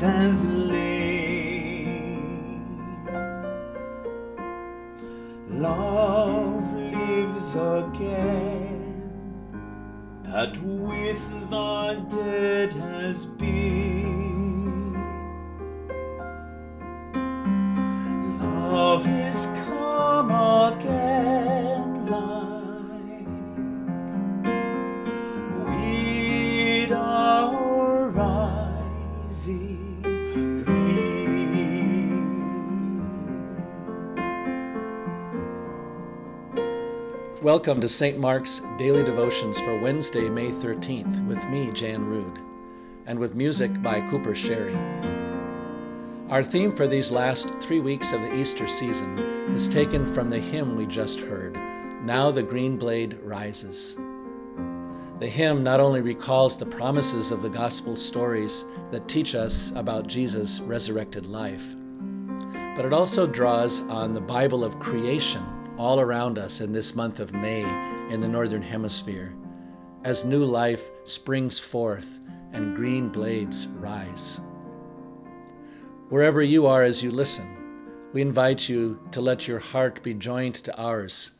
has lain. Love lives again but with the dead Welcome to St. Mark's Daily Devotions for Wednesday, May 13th, with me, Jan Rood, and with music by Cooper Sherry. Our theme for these last three weeks of the Easter season is taken from the hymn we just heard, Now the Green Blade Rises. The hymn not only recalls the promises of the gospel stories that teach us about Jesus' resurrected life, but it also draws on the Bible of creation all around us in this month of May in the Northern Hemisphere, as new life springs forth and green blades rise. Wherever you are as you listen, we invite you to let your heart be joined to ours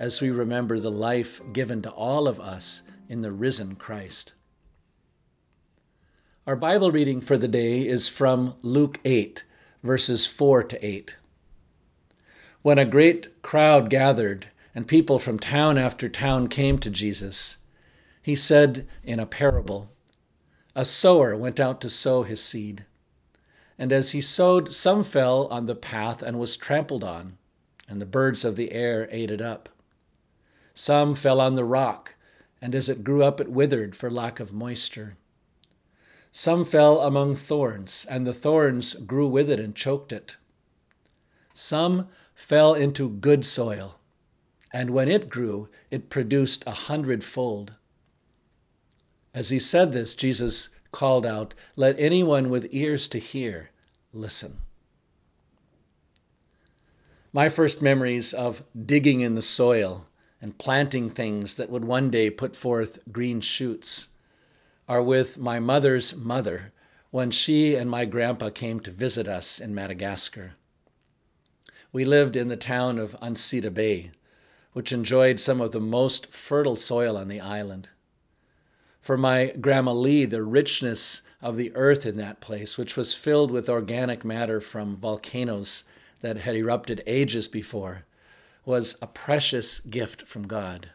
as we remember the life given to all of us in the risen Christ. Our Bible reading for the day is from Luke 8, verses 4 to 8. When a great crowd gathered and people from town after town came to Jesus, he said in a parable, A sower went out to sow his seed. And as he sowed, some fell on the path and was trampled on, and the birds of the air ate it up. Some fell on the rock, and as it grew up, it withered for lack of moisture. Some fell among thorns, and the thorns grew with it and choked it. Some fell into good soil, and when it grew, it produced a hundredfold. As he said this, Jesus called out, Let anyone with ears to hear listen. My first memories of digging in the soil and planting things that would one day put forth green shoots are with my mother's mother when she and my grandpa came to visit us in Madagascar. We lived in the town of Antsirabe, which enjoyed some of the most fertile soil on the island. For my Grandma Lee, the richness of the earth in that place, which was filled with organic matter from volcanoes that had erupted ages before, was a precious gift from God.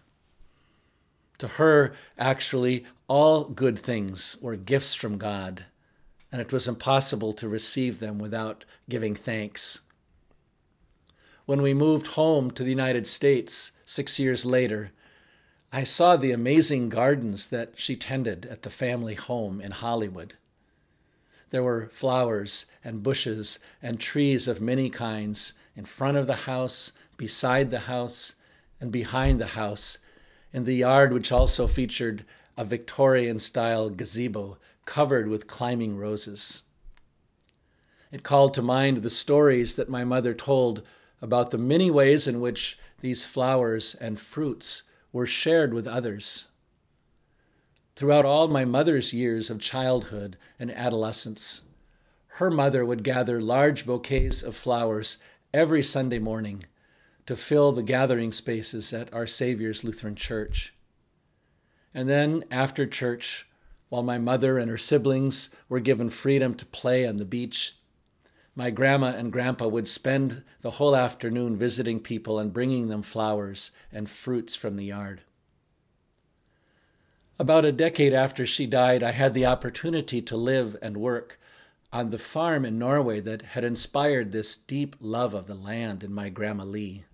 To her, actually, all good things were gifts from God, and it was impossible to receive them without giving thanks. When we moved home to the United States six years later, I saw the amazing gardens that she tended at the family home in Hollywood. There were flowers and bushes and trees of many kinds in front of the house, beside the house, and behind the house, in the yard, which also featured a Victorian style gazebo covered with climbing roses. It called to mind the stories that my mother told about the many ways in which these flowers and fruits were shared with others. Throughout all my mother's years of childhood and adolescence, her mother would gather large bouquets of flowers every Sunday morning to fill the gathering spaces at Our Savior's Lutheran Church. And then, after church, while my mother and her siblings were given freedom to play on the beach, my grandma and grandpa would spend the whole afternoon visiting people and bringing them flowers and fruits from the yard. About a decade after she died, I had the opportunity to live and work on the farm in Norway that had inspired this deep love of the land in my Grandma Lee.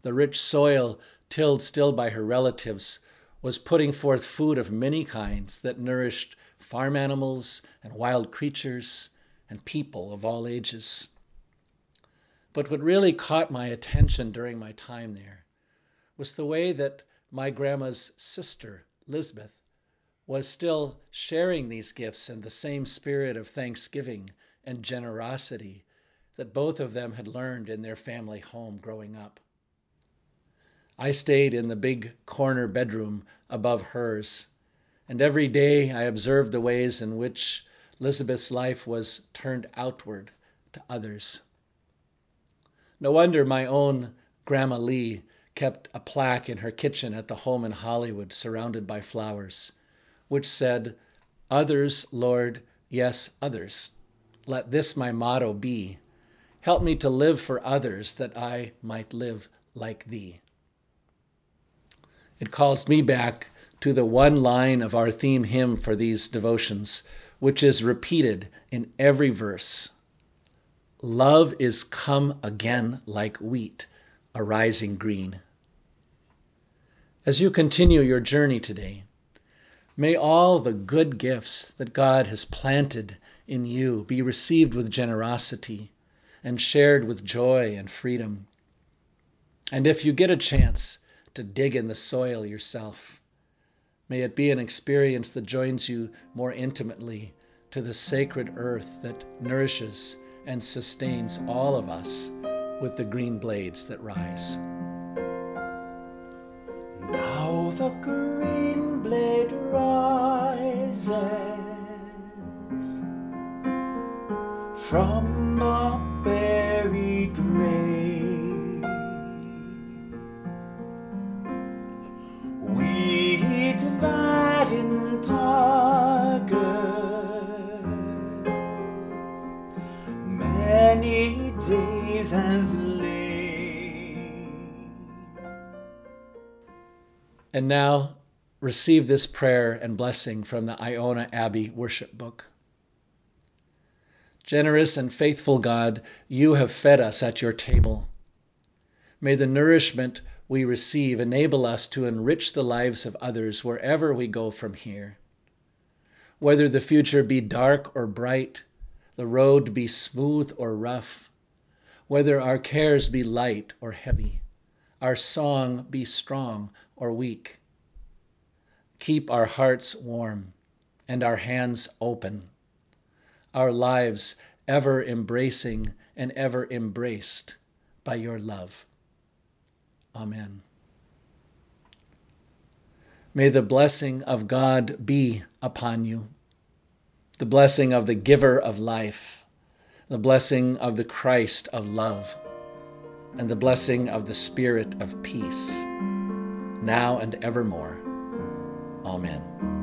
The rich soil, tilled still by her relatives, was putting forth food of many kinds that nourished farm animals and wild creatures and people of all ages. But what really caught my attention during my time there was the way that my grandma's sister, Lisbeth, was still sharing these gifts in the same spirit of thanksgiving and generosity that both of them had learned in their family home growing up. I stayed in the big corner bedroom above hers, and every day I observed the ways in which Elizabeth's life was turned outward to others. No wonder my own Grandma Lee kept a plaque in her kitchen at the home in Hollywood surrounded by flowers, which said, Others, Lord, yes, others. Let this my motto be. Help me to live for others that I might live like thee. It calls me back to the one line of our theme hymn for these devotions, which is repeated in every verse. Love is come again like wheat, arising green. As you continue your journey today, may all the good gifts that God has planted in you be received with generosity and shared with joy and freedom. And if you get a chance to dig in the soil yourself, may it be an experience that joins you more intimately to the sacred earth that nourishes and sustains all of us with the green blades that rise. Now the green blade rises from the buried grave. And now receive this prayer and blessing from the Iona Abbey worship book. Generous and faithful God, you have fed us at your table. May the nourishment we receive enable us to enrich the lives of others wherever we go from here. Whether the future be dark or bright, the road be smooth or rough, whether our cares be light or heavy, our song be strong or weak. Keep our hearts warm and our hands open our lives ever embracing and ever embraced by your love. Amen. May the blessing of God be upon you, the blessing of the giver of life, the blessing of the Christ of love, and the blessing of the Spirit of peace, now and evermore. Amen.